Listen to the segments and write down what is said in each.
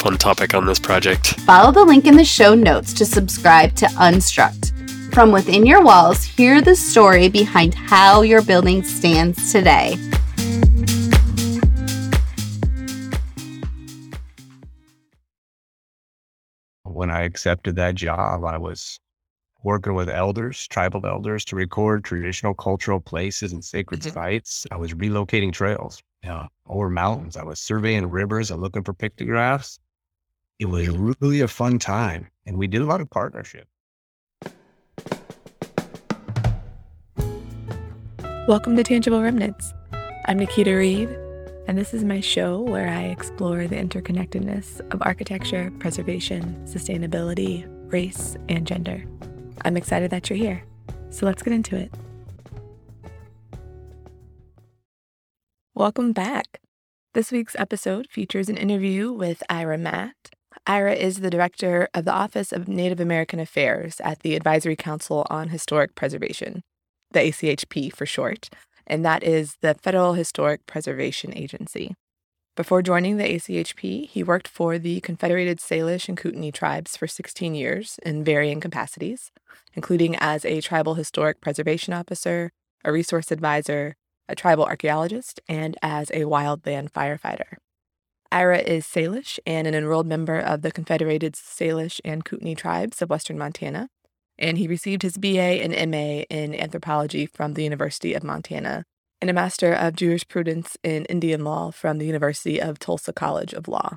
fun topic on this project. Follow the link in the show notes to subscribe to Unstruct. From within your walls, hear the story behind how your building stands today. When I accepted that job, I was working with elders, tribal elders, to record traditional cultural places and sacred mm-hmm. sites. I was relocating trails yeah, over mountains. I was surveying rivers and looking for pictographs. It was really a fun time, and we did a lot of partnership. Welcome to Tangible Remnants. I'm Nikita Reed, and this is my show where I explore the interconnectedness of architecture, preservation, sustainability, race, and gender. I'm excited that you're here, so let's get into it. Welcome back. This week's episode features an interview with Ira Matt. Ira is the director of the Office of Native American Affairs at the Advisory Council on Historic Preservation the ACHP for short, and that is the Federal Historic Preservation Agency. Before joining the ACHP, he worked for the Confederated Salish and Kootenai tribes for 16 years in varying capacities, including as a tribal historic preservation officer, a resource advisor, a tribal archaeologist, and as a wildland firefighter. Ira is Salish and an enrolled member of the Confederated Salish and Kootenai tribes of western Montana, and he received his BA and MA in anthropology from the University of Montana and a Master of Jurisprudence in Indian Law from the University of Tulsa College of Law.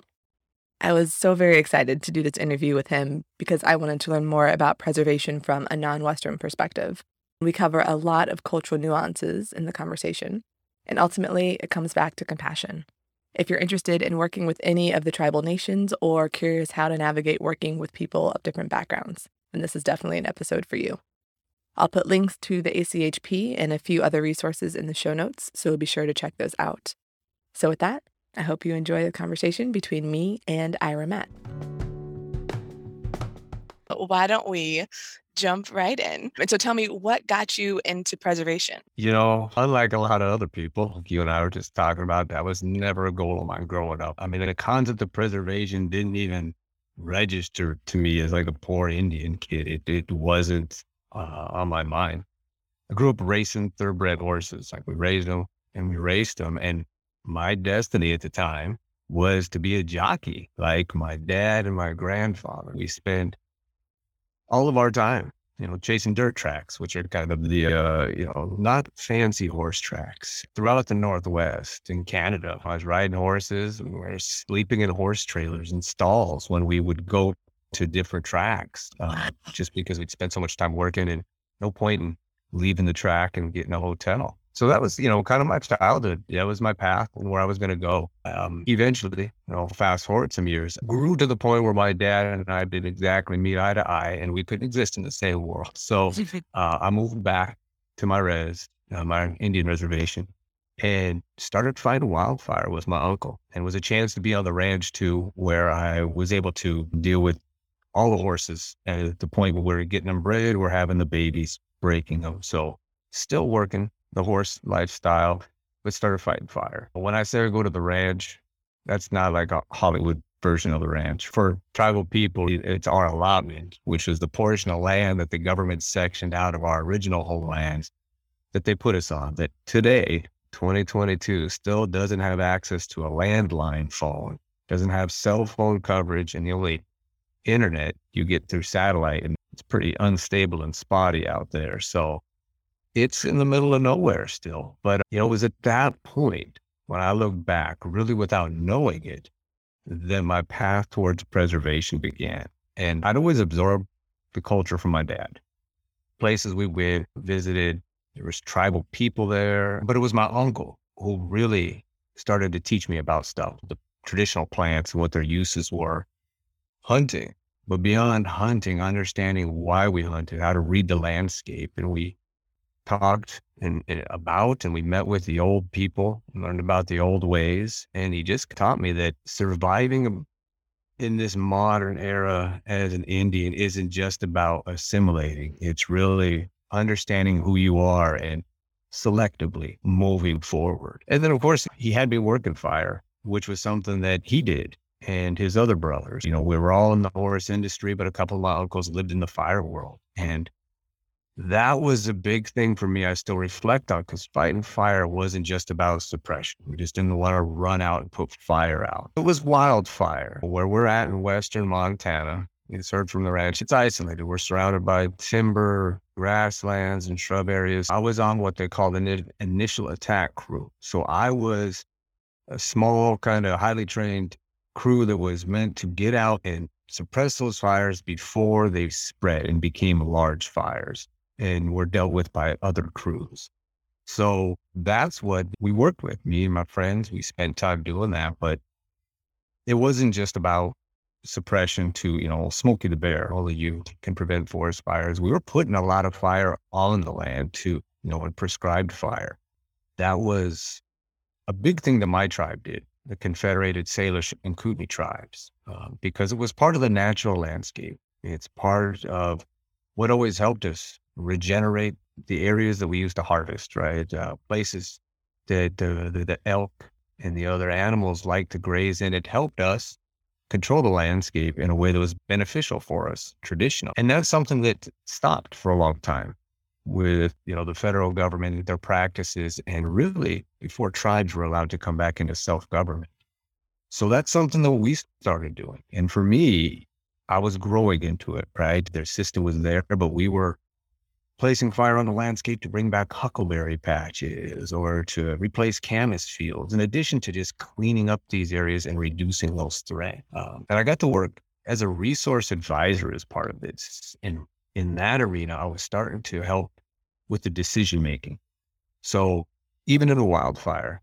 I was so very excited to do this interview with him because I wanted to learn more about preservation from a non Western perspective. We cover a lot of cultural nuances in the conversation, and ultimately, it comes back to compassion. If you're interested in working with any of the tribal nations or curious how to navigate working with people of different backgrounds, then this is definitely an episode for you. I'll put links to the ACHP and a few other resources in the show notes, so be sure to check those out. So, with that, I hope you enjoy the conversation between me and Ira Matt. Why don't we jump right in? And so, tell me what got you into preservation? You know, unlike a lot of other people, you and I were just talking about, that was never a goal of mine growing up. I mean, the concept of preservation didn't even register to me as like a poor Indian kid. It it wasn't uh, on my mind. I grew up racing thoroughbred horses. Like we raised them and we raced them. And my destiny at the time was to be a jockey, like my dad and my grandfather. We spent all of our time you know, chasing dirt tracks, which are kind of the, uh, you know, not fancy horse tracks throughout the Northwest in Canada. I was riding horses and we were sleeping in horse trailers and stalls when we would go to different tracks, uh, just because we'd spent so much time working and no point in leaving the track and getting a hotel so that was, you know, kind of my childhood. That was my path and where I was going to go. Um, eventually, you know, fast forward some years, grew to the point where my dad and I didn't exactly meet eye to eye and we couldn't exist in the same world. So uh, I moved back to my res, uh, my Indian reservation, and started fighting wildfire with my uncle. And was a chance to be on the ranch too, where I was able to deal with all the horses. At the point where we're getting them bred, we're having the babies breaking them. So still working the horse lifestyle, but started fighting fire. When I say I go to the ranch, that's not like a Hollywood version of the ranch. For tribal people, it's our allotment, which is the portion of land that the government sectioned out of our original homelands that they put us on. That today, 2022, still doesn't have access to a landline phone, doesn't have cell phone coverage, and the only internet you get through satellite, and it's pretty unstable and spotty out there. So it's in the middle of nowhere still. But, you know, it was at that point when I look back, really without knowing it, that my path towards preservation began. And I'd always absorbed the culture from my dad. Places we went, visited, there was tribal people there, but it was my uncle who really started to teach me about stuff, the traditional plants and what their uses were. Hunting, but beyond hunting, understanding why we hunted, how to read the landscape. And we talked and, and, about and we met with the old people, learned about the old ways. And he just taught me that surviving in this modern era as an Indian isn't just about assimilating. It's really understanding who you are and selectively moving forward. And then of course he had me working fire, which was something that he did and his other brothers. You know, we were all in the horse industry, but a couple of my uncles lived in the fire world. And that was a big thing for me. I still reflect on because fighting fire wasn't just about suppression. We just didn't want to run out and put fire out. It was wildfire. Where we're at in western Montana, it's heard from the ranch. It's isolated. We're surrounded by timber, grasslands, and shrub areas. I was on what they call the initial attack crew. So I was a small, kind of highly trained crew that was meant to get out and suppress those fires before they spread and became large fires and were dealt with by other crews. So that's what we worked with. Me and my friends, we spent time doing that, but it wasn't just about suppression to, you know, Smokey the Bear, only you can prevent forest fires. We were putting a lot of fire on the land too, you know, and prescribed fire. That was a big thing that my tribe did, the Confederated Salish and Kootenai tribes, uh, because it was part of the natural landscape. It's part of what always helped us regenerate the areas that we used to harvest, right? Uh, places that uh, the, the elk and the other animals like to graze in. It helped us control the landscape in a way that was beneficial for us, traditional. And that's something that stopped for a long time with, you know, the federal government, their practices, and really before tribes were allowed to come back into self-government. So that's something that we started doing. And for me, I was growing into it, right? Their system was there, but we were placing fire on the landscape to bring back huckleberry patches or to replace camas fields, in addition to just cleaning up these areas and reducing those threats. Um, and I got to work as a resource advisor as part of this. And in that arena, I was starting to help with the decision making. So even in a wildfire,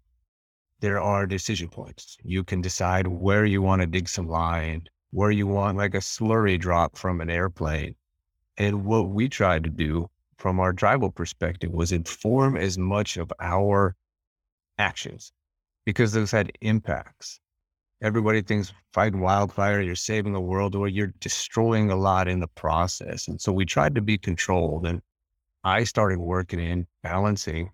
there are decision points. You can decide where you want to dig some line, where you want like a slurry drop from an airplane. And what we tried to do from our tribal perspective was inform as much of our actions because those had impacts. Everybody thinks fighting wildfire, you're saving the world, or you're destroying a lot in the process. And so we tried to be controlled. And I started working in balancing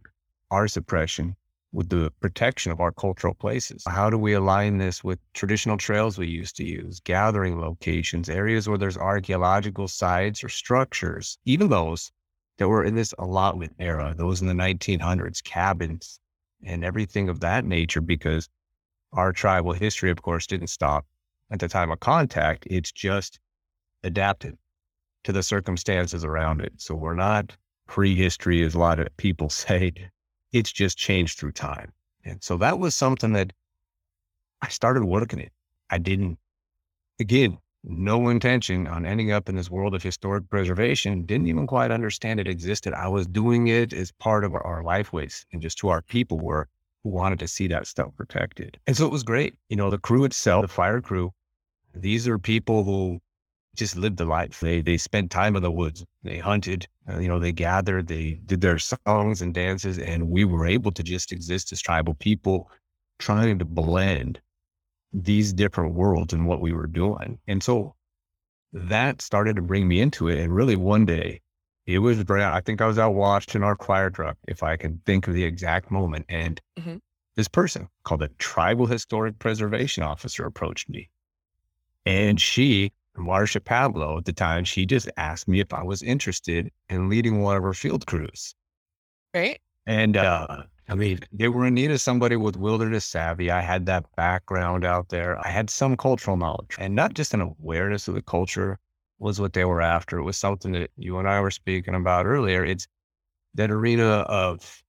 our suppression with the protection of our cultural places. How do we align this with traditional trails we used to use, gathering locations, areas where there's archaeological sites or structures, even those that were in this allotment era, those in the 1900s, cabins and everything of that nature, because our tribal history, of course, didn't stop at the time of contact. It's just adapted to the circumstances around it. So we're not prehistory, as a lot of people say. It's just changed through time. And so that was something that I started working it. I didn't, again, no intention on ending up in this world of historic preservation, didn't even quite understand it existed. I was doing it as part of our, our lifeways and just to our people were who wanted to see that stuff protected. And so it was great. You know, the crew itself, the fire crew, these are people who just lived the life. They they spent time in the woods. They hunted. Uh, you know, they gathered. They did their songs and dances, and we were able to just exist as tribal people, trying to blend these different worlds and what we were doing. And so that started to bring me into it. And really one day it was. I think I was out washing our fire truck, if I can think of the exact moment. And Mhm. this person called a tribal historic preservation officer approached me. And she, Marcia Pablo at the time, she just asked me if I was interested in leading one of her field crews. Right? And uh, I mean, they were in need of somebody with wilderness savvy. I had that background out there. I had some cultural knowledge and not just an awareness of the culture was what they were after. It was something that you and I were speaking about earlier. It's that arena of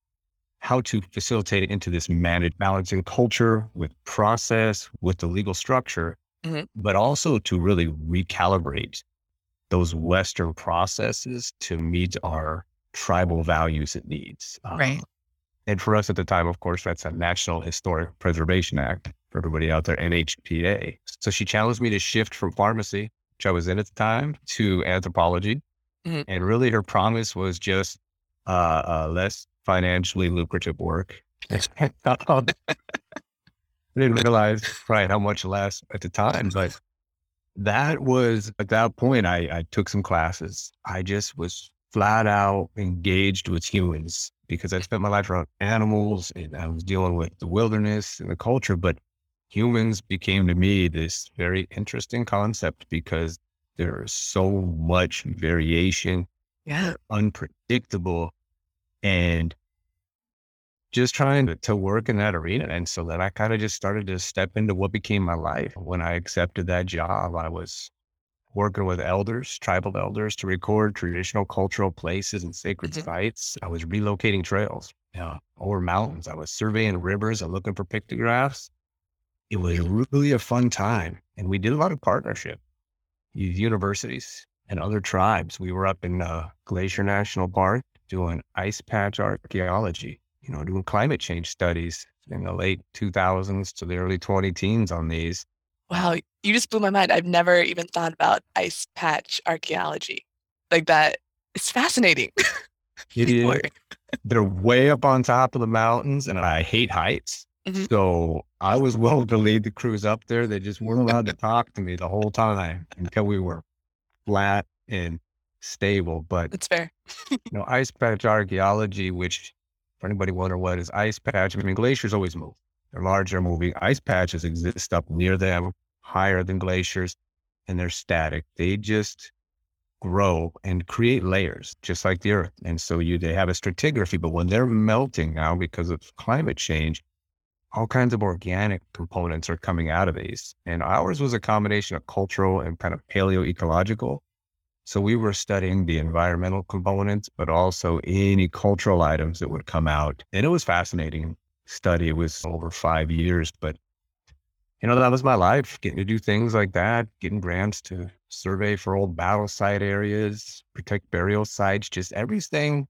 how to facilitate it into this managed balancing culture with process, with the legal structure, Mhm. but also to really recalibrate those Western processes to meet our tribal values and needs. Right. and for us at the time, of course, that's a National Historic Preservation Act for everybody out there, NHPA. So she challenged me to shift from pharmacy, which I was in at the time, to anthropology. Mhm. And really, her promise was just uh, uh, less financially lucrative work. I didn't realize right how much less at the time, but that was at that point. I, I took some classes. I just was flat out engaged with humans because I spent my life around animals and I was dealing with the wilderness and the culture. But humans became to me this very interesting concept because there's so much variation, Yeah. unpredictable, and just trying to, to work in that arena. And so then I kind of just started to step into what became my life. When I accepted that job, I was working with elders, tribal elders to record traditional cultural places and sacred Mhm. sites. I was relocating trails yeah, over mountains. I was surveying rivers and looking for pictographs. It was really a fun time. And we did a lot of partnership with universities and other tribes. We were up in uh, Glacier National Park doing ice patch archaeology, you know, doing climate change studies in the late 2000s to the early 20 teens on these. Wow, you just blew my mind. I've never even thought about ice patch archaeology like that. It's fascinating. It is. They're way up on top of the mountains, and I hate heights. Mhm. So I was willing to lead the crews up there. They just weren't allowed to talk to me the whole time until we were flat and stable. But It's fair. you know, ice patch archaeology, which for anybody wondering what is ice patch, I mean, glaciers always move. They're larger moving. Ice patches exist up near them, higher than glaciers, and they're static. They just grow and create layers, just like the earth. And so you they have a stratigraphy, but when they're melting now because of climate change, all kinds of organic components are coming out of these. And ours was a combination of cultural and kind of paleo-ecological. So we were studying the environmental components, but also any cultural items that would come out. And it was fascinating study. It was over five years, but you know, that was my life, getting to do things like that, getting grants to survey for old battle site areas, protect burial sites, just everything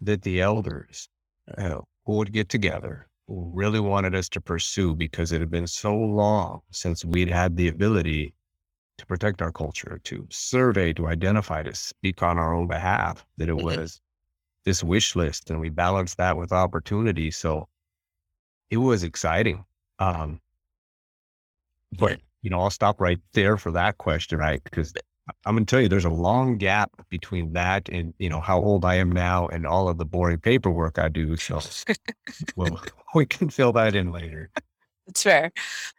that the elders uh, who would get together really wanted us to pursue because it had been so long since we'd had the ability to protect our culture, to survey, to identify, to speak on our own behalf, that it Mhm. was this wish list and we balanced that with opportunity. So it was exciting. Um, but, you know, I'll stop right there for that question, right? Because I'm going to tell you, there's a long gap between that and, you know, how old I am now and all of the boring paperwork I do. So well, we can fill that in later. It's fair.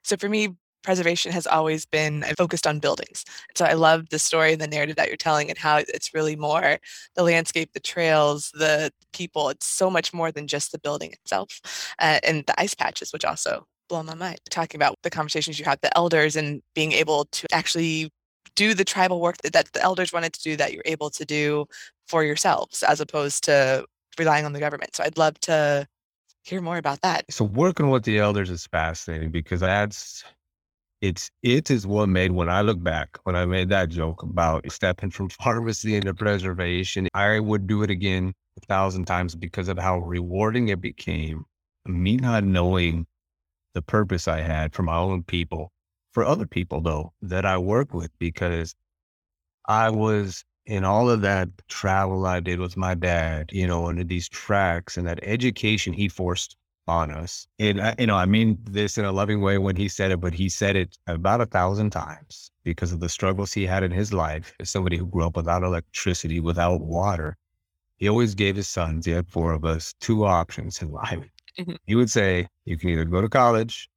So for me, preservation has always been uh, focused on buildings. So I love the story and the narrative that you're telling and how it's really more the landscape, the trails, the people. It's so much more than just the building itself. Uh, and the ice patches, which also blow my mind. Talking about the conversations you had the elders and being able to actually do the tribal work that, that the elders wanted to do that you're able to do for yourselves as opposed to relying on the government. So I'd love to hear more about that. So working with the elders is fascinating because that's it's it is what made when I look back when I made that joke about stepping from pharmacy into preservation, I would do it again a thousand times because of how rewarding it became. Me not knowing the purpose I had for my own people, for other people though that I work with because I was in all of that travel I did with my dad, you know, into these tracks and that education he forced on us. And I, you know, I mean this in a loving way when he said it, but he said it about a thousand times. because of the struggles he had in his life as somebody who grew up without electricity, without water. He always gave his sons, he had four of us, two options in life. Mhm. He would say, You can either go to college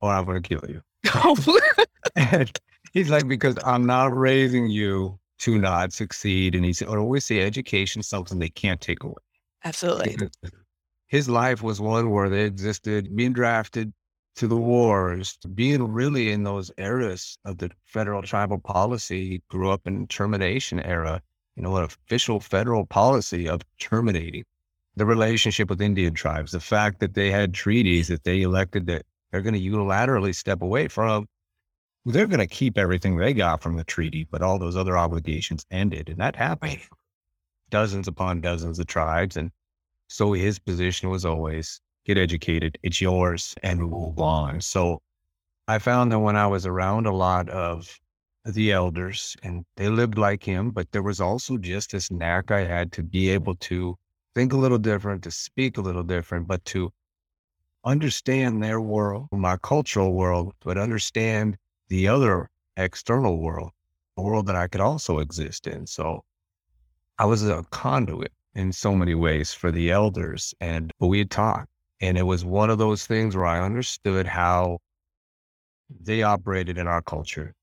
or I'm going to kill you. And he's like, Because I'm not raising you to not succeed. And he's always say, Education is something they can't take away. Absolutely. His life was one where they existed, being drafted to the wars, being really in those eras of the federal tribal policy. He grew up in termination era, you know, an official federal policy of terminating the relationship with Indian tribes. The fact that they had treaties that they elected that they're going to unilaterally step away from. They're going to keep everything they got from the treaty, but all those other obligations ended. And that happened dozens upon dozens of tribes. And so his position was always get educated, it's yours, and move on. So I found that when I was around a lot of the elders and they lived like him, but there was also just this knack I had to be able to think a little different, to speak a little different, but to understand their world, my cultural world, but understand the other external world, a world that I could also exist in. So I was a conduit in so many ways for the elders and we had talked. And it was one of those things where I understood how they operated in our culture.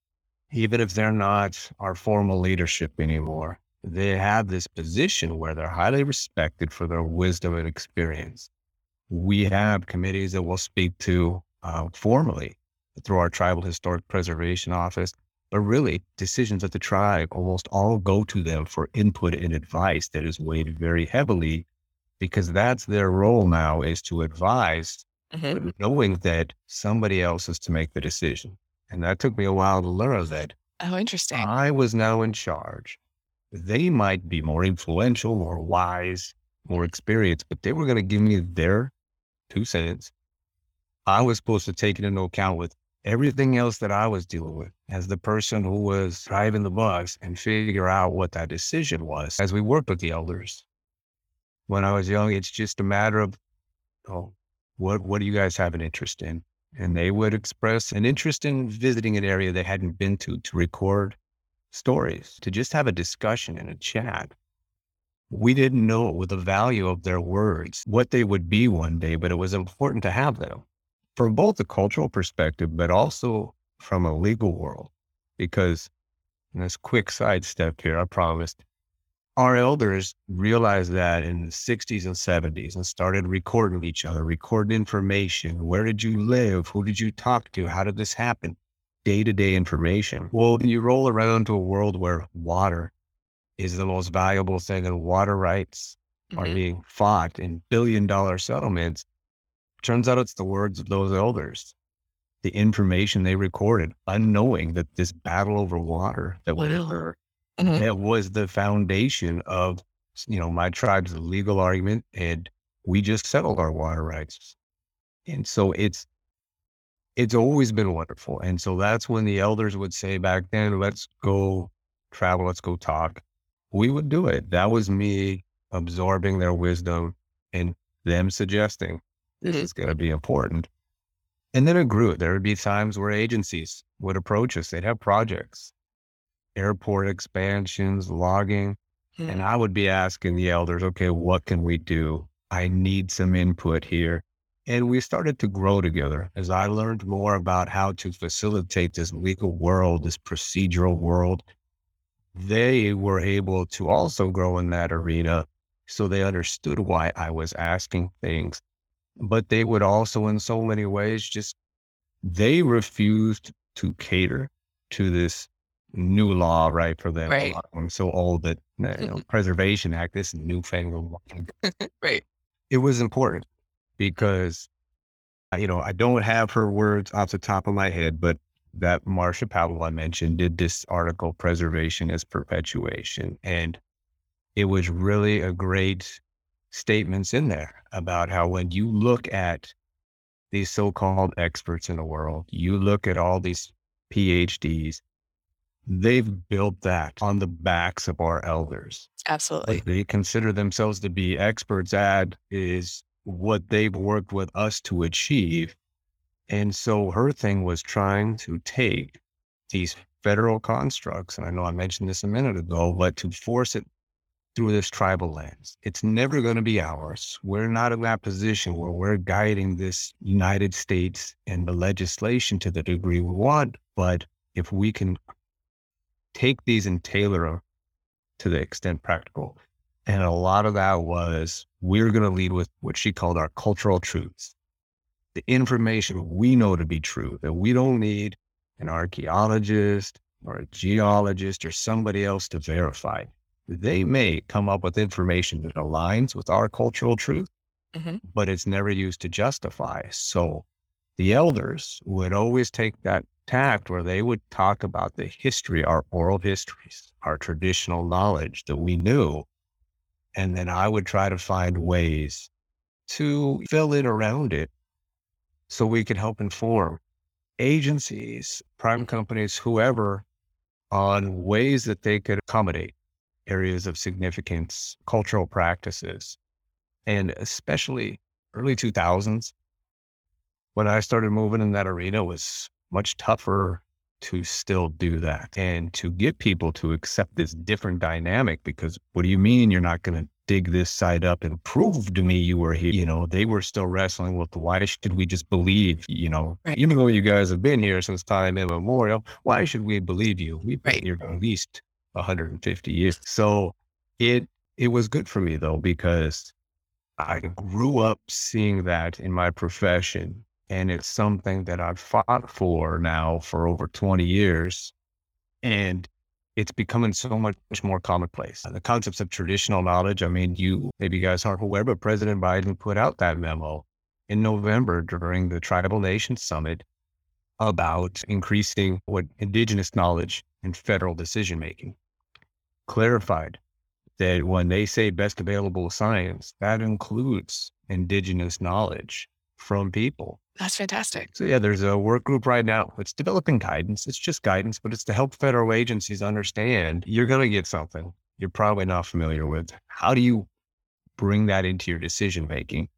Even if they're not our formal leadership anymore, they have this position where they're highly respected for their wisdom and experience. We have committees that we'll speak to uh, formally through our Tribal Historic Preservation Office but really decisions of the tribe almost all go to them for input and advice that is weighed very heavily because that's their role now is to advise Mhm. knowing that somebody else is to make the decision. And that took me a while to learn that. Oh, interesting. i was now in charge. They might be more influential more wise more experienced but they were going to give me their two cents. I was supposed to take it into account with everything else that I was dealing with as the person who was driving the bus and figure out what that decision was as we worked with the elders. When I was young, it's just a matter of, oh, what, what do you guys have an interest in? And they would express an interest in visiting an area they hadn't been to to record stories, to just have a discussion and a chat. We didn't know with the value of their words, what they would be one day, but it was important to have them from both a cultural perspective, but also from a legal world. Because, and this quick sidestep here, I promised, our elders realized that in the 60s and 70s and started recording each other, recording information. Where did you live? Who did you talk to? How did this happen? Day to day information. Well, you roll around to a world where water is the most valuable thing and water rights are Mhm. being fought in billion dollar settlements. Turns out it's the words of those elders, the information they recorded, unknowing that this battle over water that would Wow. Mhm. that was the foundation of, you know, my tribe's legal argument. And we just settled our water rights. And so it's, it's always been wonderful. And so that's when the elders would say back then, let's go travel, let's go talk. We would do it. That was me absorbing their wisdom and them suggesting this Mhm. is going to be important. And then it grew. There would be times where agencies would approach us. They'd have projects, airport expansions, logging. And Mhm. I would be asking the elders, okay, what can we do? I need some input here. And we started to grow together as I learned more about how to facilitate this legal world, this procedural world. They were able to also grow in that arena. So they understood why I was asking things. But they would also, in so many ways, just they refused to cater to this new law, right? For them, Right. A lot of them so old that you know, Preservation Act, this newfangled law. Right. It was important because, you know, I don't have her words off the top of my head, but that Marcia Pablo I mentioned did this article, Preservation as Perpetuation. And it was really a great statements in there about how when you look at these so-called experts in the world, you look at all these PhDs, they've built that on the backs of our elders. Absolutely. What they consider themselves to be experts at is what they've worked with us to achieve. And so her thing was trying to take these federal constructs, and I know I mentioned this a minute ago, but to force it through this tribal lens. It's never going to be ours. We're not in that position where we're guiding this United States and the legislation to the degree we want. But if we can take these and tailor them to the extent practical, and a lot of that was we're going to lead with what she called our cultural truths, the information we know to be true, that we don't need an archaeologist or a geologist or somebody else to verify they may come up with information that aligns with our cultural truth, mm-hmm. but it's never used to justify. So the elders would always take that tact where they would talk about the history, our oral histories, our traditional knowledge that we knew. And then I would try to find ways to fill in around it so we could help inform agencies, prime companies, whoever on ways that they could accommodate areas of significance, cultural practices, and especially early 2000s when I started moving in that arena was much tougher to still do that and to get people to accept this different dynamic because what do you mean you're not going to dig this side up and prove to me you were here you know they were still wrestling with why should we just believe you know right. even though you guys have been here since time immemorial why should we believe you we've been right. here at least 150 years. So it it was good for me though because I grew up seeing that in my profession and it's something that I've fought for now for over 20 years and it's becoming so much more commonplace. The concepts of traditional knowledge, I mean, you maybe you guys aren't aware, but President Biden put out that memo in November during the Tribal Nations Summit about increasing what indigenous knowledge in federal decision making clarified that when they say best available science, that includes indigenous knowledge from people. That's fantastic. So yeah, there's a work group right now. It's developing guidance. It's just guidance, but it's to help federal agencies understand you're going to get something you're probably not familiar with. How do you bring that into your decision making?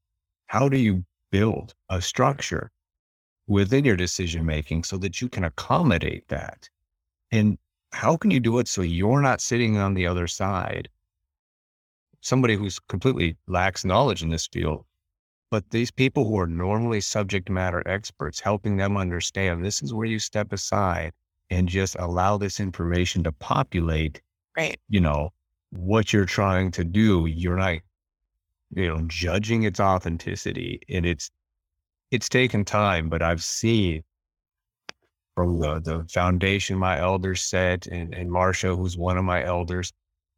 How do you build a structure within your decision making so that you can accommodate that? And how can you do it so you're not sitting on the other side? Somebody who's completely lacks knowledge in this field, but these people who are normally subject matter experts, helping them understand this is where you step aside and just allow this information to populate. Right. You know, what you're trying to do. You're not, you know, judging its authenticity. And it's, it's taken time, but I've seen from the, the foundation my elders set and, and Marcia, who's one of my elders,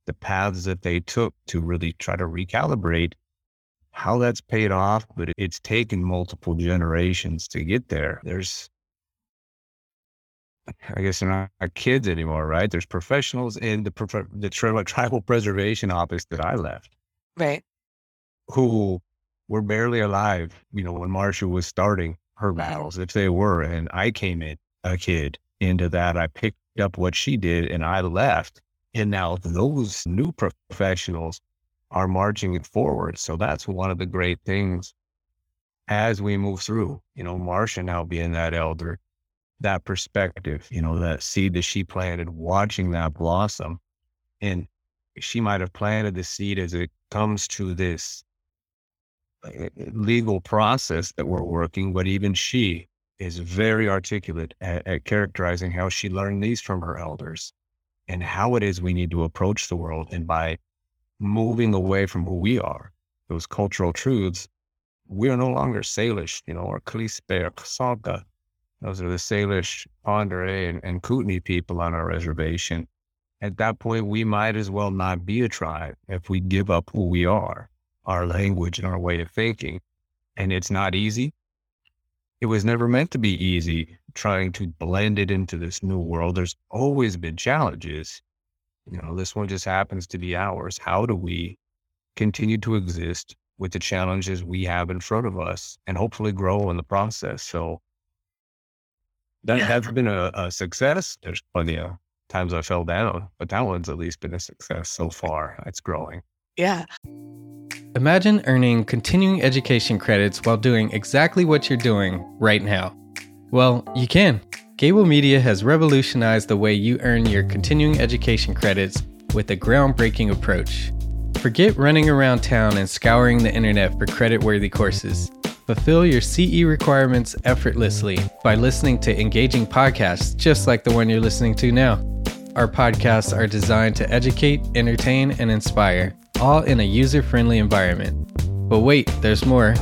the paths that they took to really try to recalibrate how that's paid off, but it's taken multiple generations to get there. There's, I guess they're not kids anymore, right? There's professionals in the, the tribal preservation office that I left. Right. Who were barely alive, you know, when Marcia was starting her battles, if they were, and I came in a kid into that. I picked up what she did and I left. And now those new professionals are marching forward. So that's one of the great things as we move through, you know, Marcia now being that elder, that perspective, you know, that seed that she planted, watching that blossom. And she might have planted the seed as it comes to this uh, legal process that we're working, but even she is very articulate at, at, characterizing how she learned these from her elders and how it is we need to approach the world. And by moving away from who we are, those cultural truths, we are no longer Salish, you know, or Kalispé or Ksanka. Those are the Salish, Pend d'Oreille, and, and Kootenai people on our reservation. At that point, we might as well not be a tribe if we give up who we are, our language and our way of thinking. And it's not easy it was never meant to be easy trying to blend it into this new world. There's always been challenges. You know, this one just happens to be ours. How do we continue to exist with the challenges we have in front of us and hopefully grow in the process? So that yeah. has been a, a success. There's plenty of times I fell down, but that one's at least been a success so far. It's growing. Yeah. Imagine earning continuing education credits while doing exactly what you're doing right now. Well, you can. Gable Media has revolutionized the way you earn your continuing education credits with a groundbreaking approach. Forget running around town and scouring the internet for credit worthy courses. Fulfill your CE requirements effortlessly by listening to engaging podcasts just like the one you're listening to now. Our podcasts are designed to educate, entertain, and inspire, all in a user friendly environment. But wait, there's more.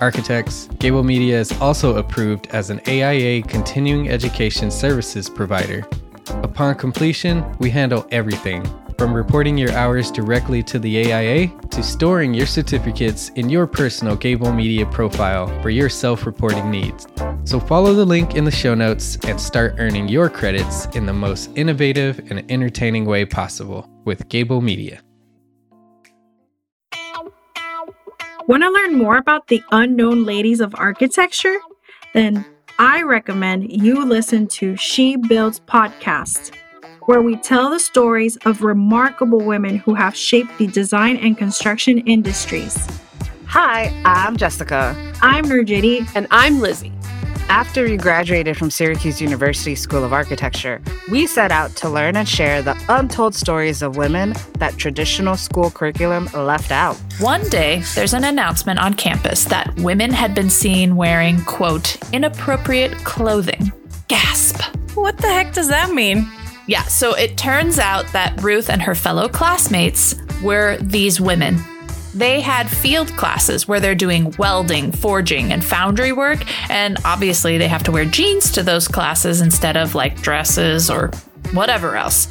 Architects, Gable Media is also approved as an AIA continuing education services provider. Upon completion, we handle everything from reporting your hours directly to the AIA to storing your certificates in your personal Gable Media profile for your self reporting needs. So follow the link in the show notes and start earning your credits in the most innovative and entertaining way possible with Gable Media. Want to learn more about the unknown ladies of architecture? Then I recommend you listen to She Builds podcast where we tell the stories of remarkable women who have shaped the design and construction industries. Hi, I'm Jessica. I'm Nurjiti. And I'm Lizzie. After we graduated from Syracuse University School of Architecture, we set out to learn and share the untold stories of women that traditional school curriculum left out. One day, there's an announcement on campus that women had been seen wearing, quote, inappropriate clothing. Gasp. What the heck does that mean? Yeah, so it turns out that Ruth and her fellow classmates were these women. They had field classes where they're doing welding, forging, and foundry work, and obviously they have to wear jeans to those classes instead of like dresses or whatever else.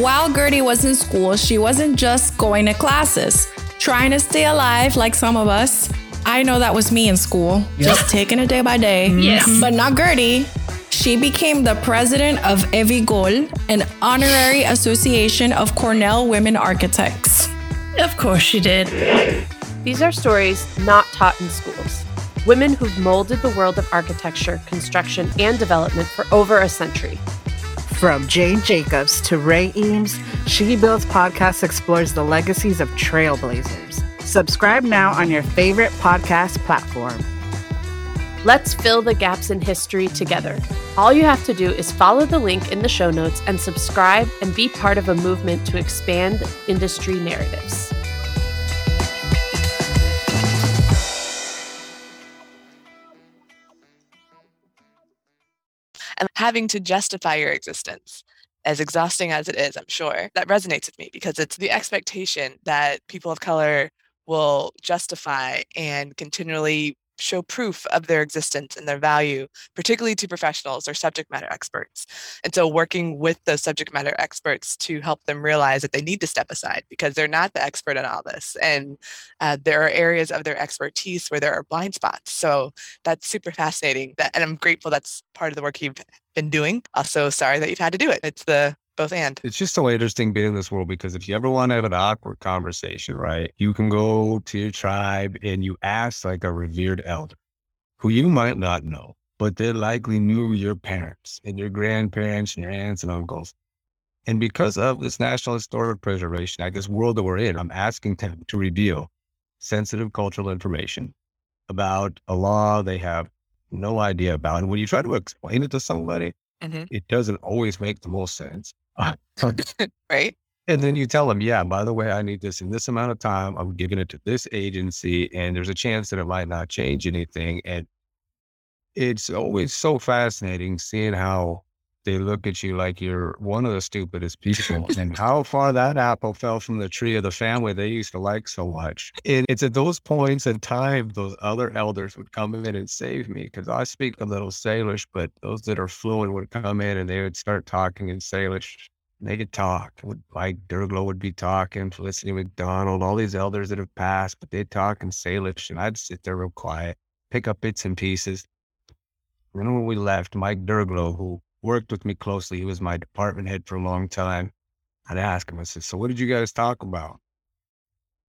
While Gertie was in school, she wasn't just going to classes, trying to stay alive like some of us. I know that was me in school, yep. just taking it day by day. Yes. But not Gertie. She became the president of EVIGOL, an honorary association of Cornell women architects. Of course she did. These are stories not taught in schools. Women who've molded the world of architecture, construction, and development for over a century. From Jane Jacobs to Ray Eames, She Builds podcast explores the legacies of trailblazers. Subscribe now on your favorite podcast platform. Let's fill the gaps in history together. All you have to do is follow the link in the show notes and subscribe and be part of a movement to expand industry narratives. And having to justify your existence as exhausting as it is, I'm sure, that resonates with me because it's the expectation that people of color will justify and continually show proof of their existence and their value, particularly to professionals or subject matter experts. And so, working with those subject matter experts to help them realize that they need to step aside because they're not the expert in all this. And uh, there are areas of their expertise where there are blind spots. So, that's super fascinating. That, and I'm grateful that's part of the work you've been doing. Also, sorry that you've had to do it. It's the both and. It's just so interesting being in this world because if you ever want to have an awkward conversation, right, you can go to your tribe and you ask like a revered elder who you might not know, but they likely knew your parents and your grandparents and your aunts and uncles. And because of this national historic preservation, like this world that we're in, I'm asking them to reveal sensitive cultural information about a law they have no idea about. And when you try to explain it to somebody, mm-hmm. it doesn't always make the most sense. right. And then you tell them, yeah, by the way, I need this in this amount of time. I'm giving it to this agency, and there's a chance that it might not change anything. And it's always so fascinating seeing how they look at you like you're one of the stupidest people and how far that apple fell from the tree of the family they used to like so much. And it's at those points in time, those other elders would come in and save me because I speak a little Salish, but those that are fluent would come in and they would start talking in Salish. And they could talk. Mike Durglo would be talking, Felicity McDonald, all these elders that have passed, but they'd talk in Salish and I'd sit there real quiet, pick up bits and pieces. Remember when we left, Mike Durglo, who worked with me closely. He was my department head for a long time. I'd ask him, I said, So what did you guys talk about?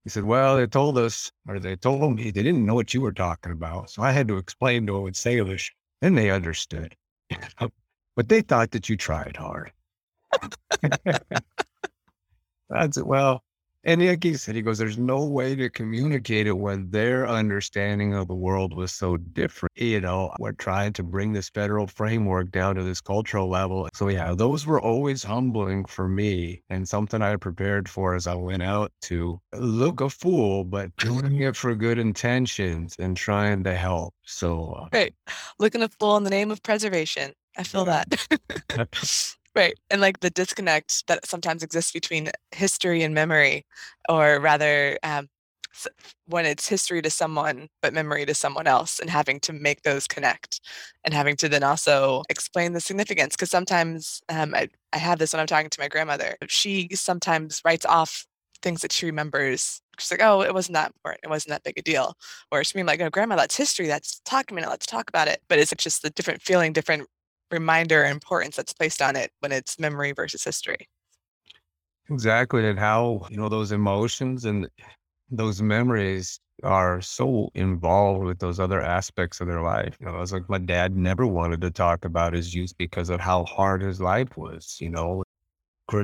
He said, Well, they told us, or they told me they didn't know what you were talking about. So I had to explain to them in Salish, and they understood. but they thought that you tried hard. That's. Well, And like he said, he goes, there's no way to communicate it when their understanding of the world was so different. You know, we're trying to bring this federal framework down to this cultural level. So, yeah, those were always humbling for me and something I prepared for as I went out to look a fool, but doing it for good intentions and trying to help. So, uh, Right. Looking a fool in the name of preservation. I feel that. Right. And like the disconnect that sometimes exists between history and memory, or rather, um, when it's history to someone, but memory to someone else, and having to make those connect and having to then also explain the significance. Because sometimes um, I, I have this when I'm talking to my grandmother. She sometimes writes off things that she remembers. She's like, oh, it wasn't that important. It wasn't that big a deal. Or she's being like, oh, grandma, that's history. That's minute. Let's talk about it. But it's just a different feeling, different reminder and importance that's placed on it when it's memory versus history. Exactly. And how, you know, those emotions and those memories are so involved with those other aspects of their life. You know, it's like my dad never wanted to talk about his youth because of how hard his life was, you know.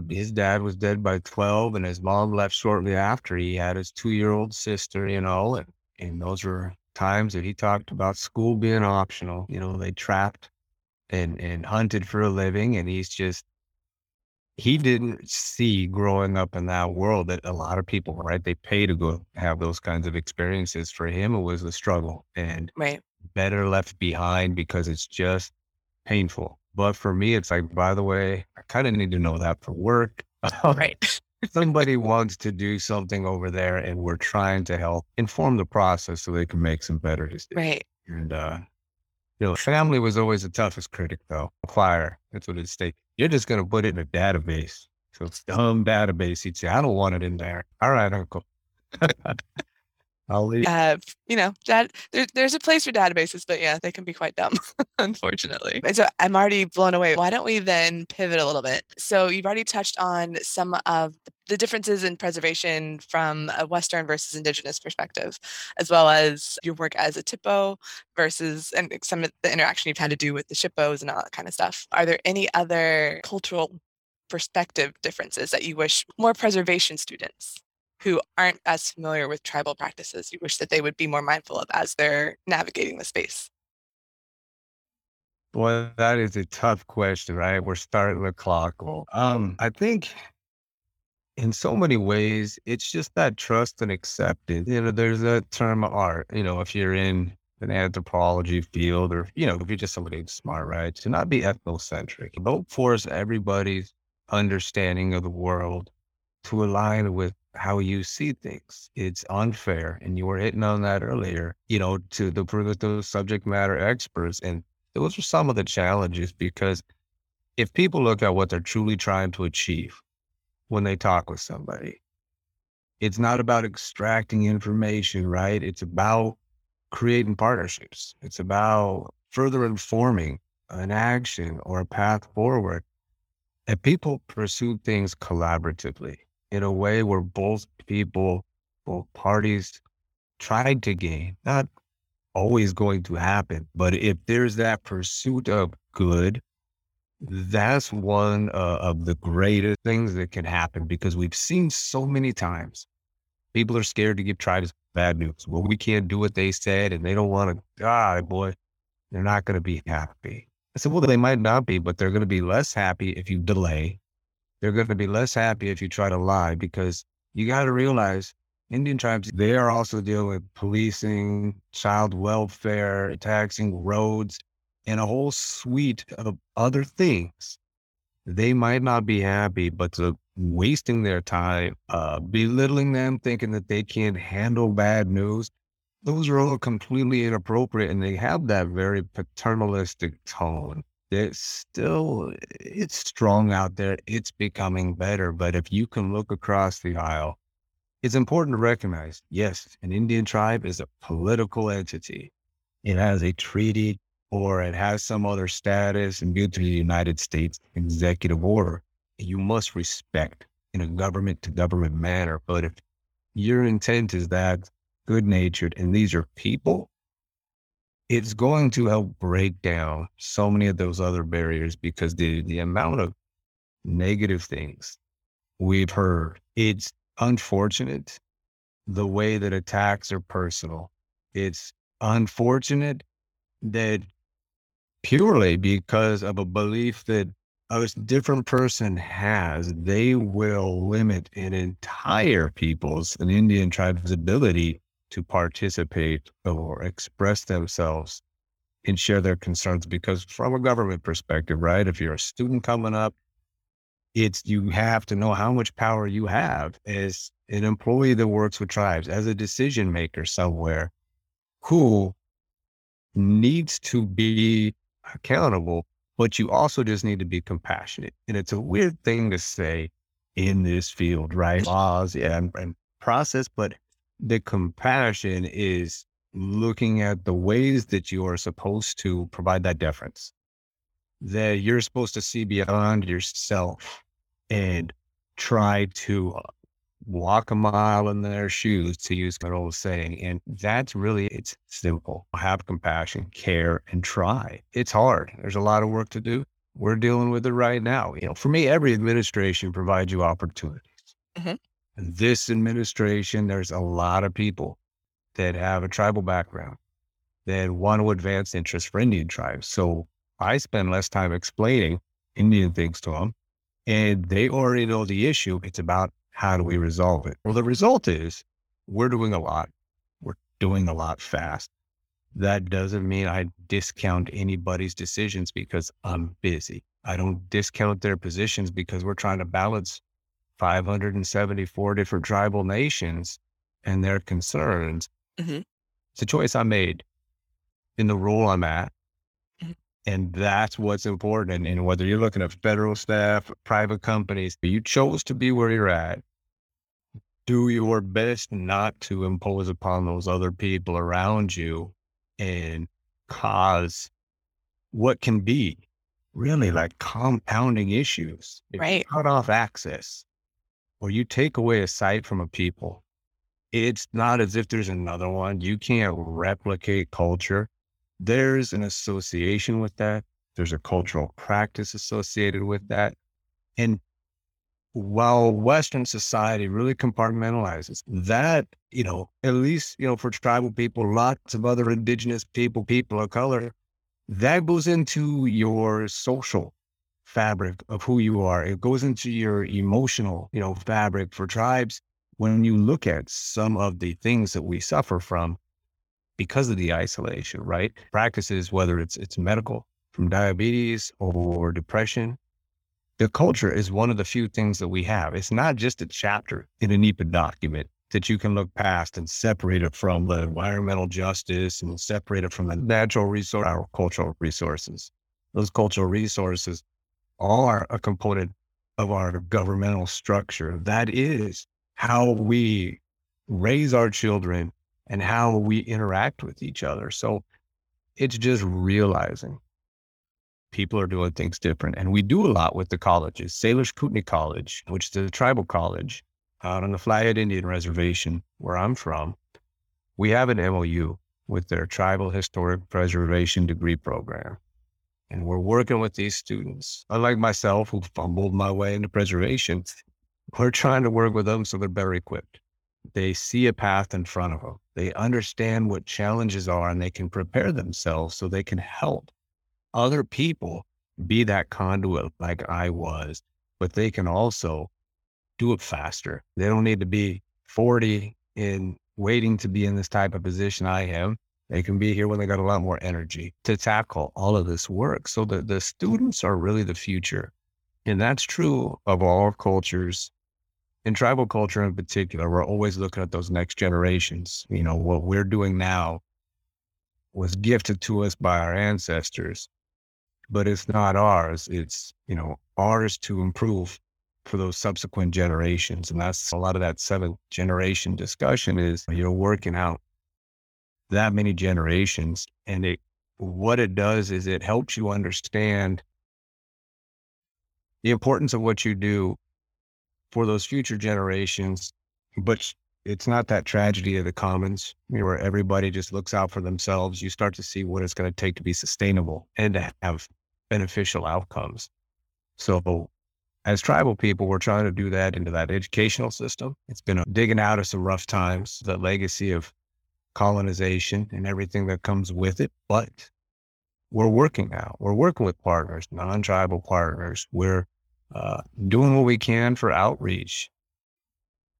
His dad was dead by 12 and his mom left shortly after. He had his two year old sister, you know, and, and those were times that he talked about school being optional. You know, they trapped and, and hunted for a living. And he's just, he didn't see growing up in that world that a lot of people, right? They pay to go have those kinds of experiences. For him, it was a struggle and Right. better left behind because it's just painful. But for me, it's like, by the way, I kind of need to know that for work. Right. Somebody wants to do something over there and we're trying to help inform the process so they can make some better decisions. Right. And, uh, family was always the toughest critic, though. Fire. That's what it states. You're just going to put it in a database. So it's dumb database. He'd say, I don't want it in there. All right, Uncle. I'll leave. Uh, you know, that there, there's a place for databases, but yeah, they can be quite dumb, unfortunately. And so I'm already blown away. Why don't we then pivot a little bit? So you've already touched on some of the differences in preservation from a Western versus Indigenous perspective, as well as your work as a THPO versus and some of the interaction you've had to do with the SHPOs and all that kind of stuff. Are there any other cultural perspective differences that you wish more preservation students who aren't as familiar with tribal practices you wish that they would be more mindful of as they're navigating the space? Well, that is a tough question, right? We're starting the clock. Um, I think in so many ways, it's just that trust and acceptance. You know, there's a term of art, you know, if you're in an anthropology field or, you know, if you're just somebody smart, right? To not be ethnocentric. Don't force everybody's understanding of the world to align with how you see things. It's unfair. And you were hitting on that earlier, you know, to the, those subject matter experts. And those are some of the challenges because if people look at what they're truly trying to achieve when they talk with somebody, it's not about extracting information, right? It's about creating partnerships. It's about further informing an action or a path forward. And people pursue things collaboratively in a way where both people, both parties tried to gain, not always going to happen. But if there's that pursuit of good, that's one uh, of the greatest things that can happen because we've seen so many times people are scared to give tribes bad news. Well, we can't do what they said and they don't want to die, boy. They're not going to be happy. I said, well, they might not be, but they're going to be less happy if you delay. They're going to be less happy if you try to lie because you got to realize Indian tribes, they are also dealing with policing, child welfare, taxing roads, and a whole suite of other things. They might not be happy, but to wasting their time, uh, belittling them, thinking that they can't handle bad news, those are all completely inappropriate. And they have that very paternalistic tone. It's still, it's strong out there. It's becoming better. But if you can look across the aisle, it's important to recognize, yes, an Indian tribe is a political entity. It has a treaty or it has some other status and due to the United States executive order. You must respect in a government to government manner. But if your intent is that good natured and these are people, it's going to help break down so many of those other barriers because the, the amount of negative things we've heard, it's unfortunate the way that attacks are personal. It's unfortunate that purely because of a belief that a different person has, they will limit an entire people's, an Indian tribe's ability to participate or express themselves and share their concerns. Because from a government perspective, right, if you're a student coming up, it's you have to know how much power you have as an employee that works with tribes, as a decision maker somewhere who needs to be accountable, but you also just need to be compassionate. And it's a weird thing to say in this field, right? Laws and, and process, but the compassion is looking at the ways that you are supposed to provide that deference, that you're supposed to see beyond yourself and try to uh, walk a mile in their shoes, to use an old saying. And that's really, it's simple. Have compassion, care, and try. It's hard. There's a lot of work to do. We're dealing with it right now. You know, for me, every administration provides you opportunities. Mm-hmm. This administration, there's a lot of people that have a tribal background that want to advance interests for Indian tribes. So I spend less time explaining Indian things to them, and they already know the issue. It's about how do we resolve it? Well, the result is we're doing a lot. We're doing a lot fast. That doesn't mean I discount anybody's decisions because I'm busy. I don't discount their positions because we're trying to balance 574 different tribal nations and their concerns. Mm-hmm. It's a choice I made in the role I'm at. Mm-hmm. And that's what's important. And whether you're looking at federal staff, private companies, you chose to be where you're at. Do your best not to impose upon those other people around you and cause what can be really like compounding issues. Right. cut off access or you take away a site from a people, it's not as if there's another one. You can't replicate culture. There's an association with that. There's a cultural practice associated with that. And while Western society really compartmentalizes that, you know, at least, you know, for tribal people, lots of other indigenous people, people of color, that goes into your social fabric of who you are. It goes into your emotional, you know, fabric for tribes when you look at some of the things that we suffer from because of the isolation, right? Practices, whether it's it's medical from diabetes or depression, the culture is one of the few things that we have. It's not just a chapter in a NEPA document that you can look past and separate it from the environmental justice and separate it from the natural resource, our cultural resources. Those cultural resources are a component of our governmental structure. That is how we raise our children and how we interact with each other. So it's just realizing people are doing things different. And we do a lot with the colleges. Salish Kootenai College, which is a tribal college out on the Flathead Indian Reservation, where I'm from, we have an MOU with their Tribal Historic Preservation degree program. And we're working with these students. Unlike myself, who fumbled my way into preservation, we're trying to work with them so they're better equipped. They see a path in front of them. They understand what challenges are and they can prepare themselves so they can help other people be that conduit like I was, but they can also do it faster. They don't need to be 40 and waiting to be in this type of position I am. They can be here when they got a lot more energy to tackle all of this work. So the, the students are really the future. And that's true of all cultures. In tribal culture in particular, we're always looking at those next generations. You know, what we're doing now was gifted to us by our ancestors, but it's not ours. It's, you know, ours to improve for those subsequent generations. And that's a lot of that seventh generation discussion is you're working out that many generations. And it, what it does is it helps you understand the importance of what you do for those future generations. But it's not that tragedy of the commons where everybody just looks out for themselves. You start to see what it's going to take to be sustainable and to have beneficial outcomes. So as tribal people, we're trying to do that into that educational system. It's been a, digging out of some rough times, the legacy of colonization and everything that comes with it. But we're working now. We're working with partners, non-tribal partners. We're uh, doing what we can for outreach.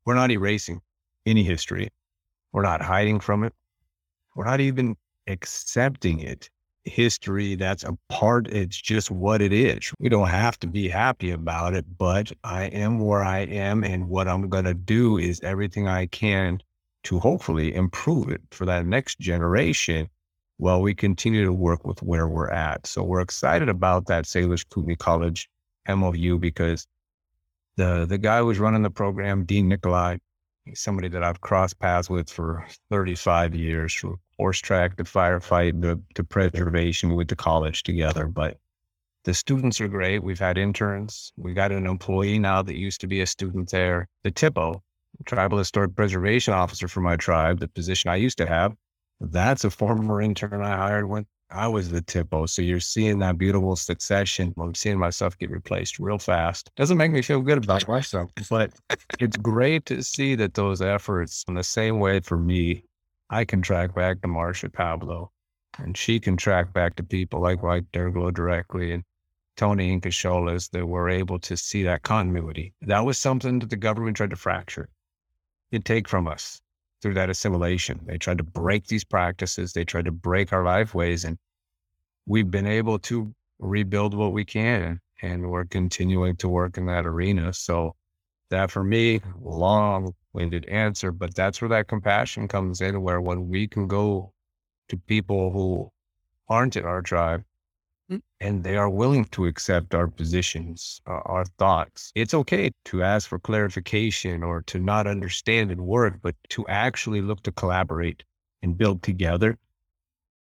We're not erasing any history. We're not hiding from it. We're not even accepting it history that's a part it's just what it is we don't have to be happy about it but i am where i am and what i'm going to do is everything i can to hopefully improve it for that next generation while we continue to work with where we're at so we're excited about that Salish Kootenai college mou because the the guy who's running the program dean nicolai he's somebody that i've crossed paths with for 35 years from horse track to firefight to, to preservation with the college together. But the students are great. We've had interns. We got an employee now that used to be a student there. The THPO, Tribal Historic Preservation Officer for my tribe, the position I used to have, that's a former intern I hired when I was the THPO. So you're seeing that beautiful succession. I'm seeing myself get replaced real fast. Doesn't make me feel good about myself, but it's great to see that those efforts, in the same way for me, I can track back to Marcia Pablo, and she can track back to people like White Durglo directly and Tony Incasholas that were able to see that continuity. That was something that the government tried to fracture. It take from us through that assimilation. They tried to break these practices. They tried to break our life ways, and we've been able to rebuild what we can, and we're continuing to work in that arena. So that for me, long winded answer, but that's where that compassion comes in, where when we can go to people who aren't in our tribe. And they are willing to accept our positions, uh, our thoughts, it's okay to ask for clarification or to not understand and work, but to actually look to collaborate and build together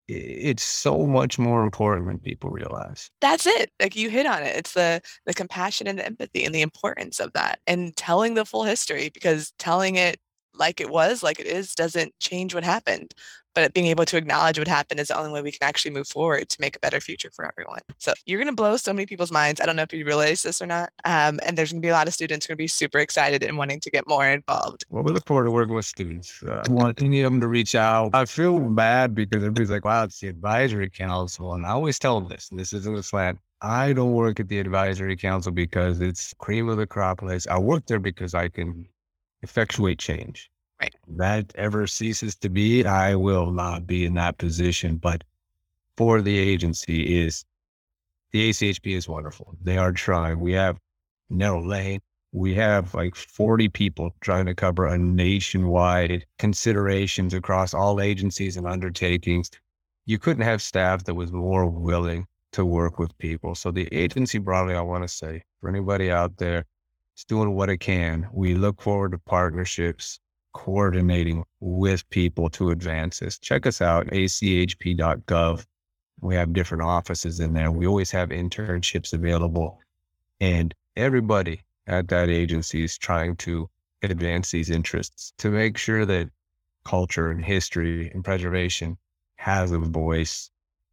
it's so much more important than people realize. That's it. Like you hit on it. It's the the compassion and the empathy and the importance of that and telling the full history because telling it like it was, like it is, doesn't change what happened. But being able to acknowledge what happened is the only way we can actually move forward to make a better future for everyone. So you're going to blow so many people's minds. I don't know if you realize this or not. Um, and there's going to be a lot of students who are going to be super excited and wanting to get more involved. Well, we look forward to working with students. Uh, I want any of them to reach out. I feel bad because everybody's like, wow, it's the advisory council. And I always tell them this, and this isn't a slant. I don't work at the advisory council because it's cream of the crop place. I work there because I can effectuate change. Right. That ever ceases to be, I will not be in that position. But for the agency is the ACHP is wonderful. They are trying. We have narrow lane. We have like 40 people trying to cover a nationwide considerations across all agencies and undertakings. You couldn't have staff that was more willing to work with people. So the agency broadly, I want to say for anybody out there, is doing what it can. We look forward to partnerships coordinating with people to advance this. Check us out, achp.gov. We have different offices in there. We always have internships available. And everybody at that agency is trying to advance these interests to make sure that culture and history and preservation has a voice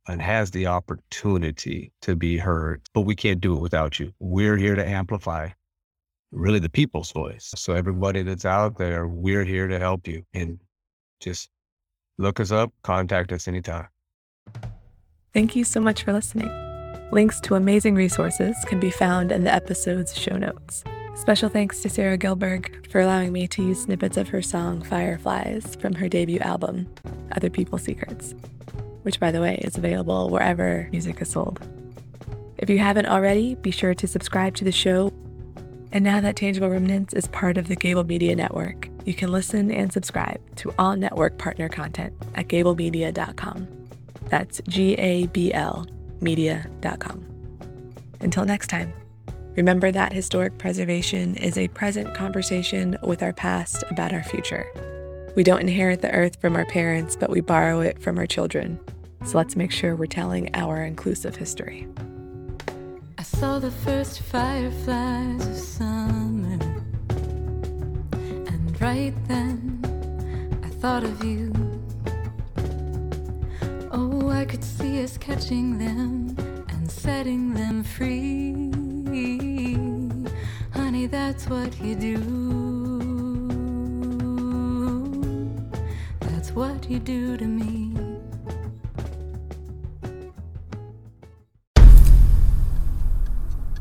and has the opportunity to be heard. But we can't do it without you. We're here to amplify really the people's voice. So everybody that's out there, we're here to help you and just look us up, contact us anytime. Thank you so much for listening. Links to amazing resources can be found in the episode's show notes. Special thanks to Sarah Gilberg for allowing me to use snippets of her song Fireflies from her debut album, Other People's Secrets, which, by the way, is available wherever music is sold. If you haven't already, be sure to subscribe to the show and now that Tangible Remnants is part of the Gabl Media Network, you can listen and subscribe to all network partner content at gablmedia.com. That's G A B L media.com. Until next time, remember that historic preservation is a present conversation with our past about our future. We don't inherit the earth from our parents, but we borrow it from our children. So let's make sure we're telling our inclusive history. Saw the first fireflies of summer, and right then I thought of you. Oh, I could see us catching them and setting them free. Honey, that's what you do. That's what you do to me.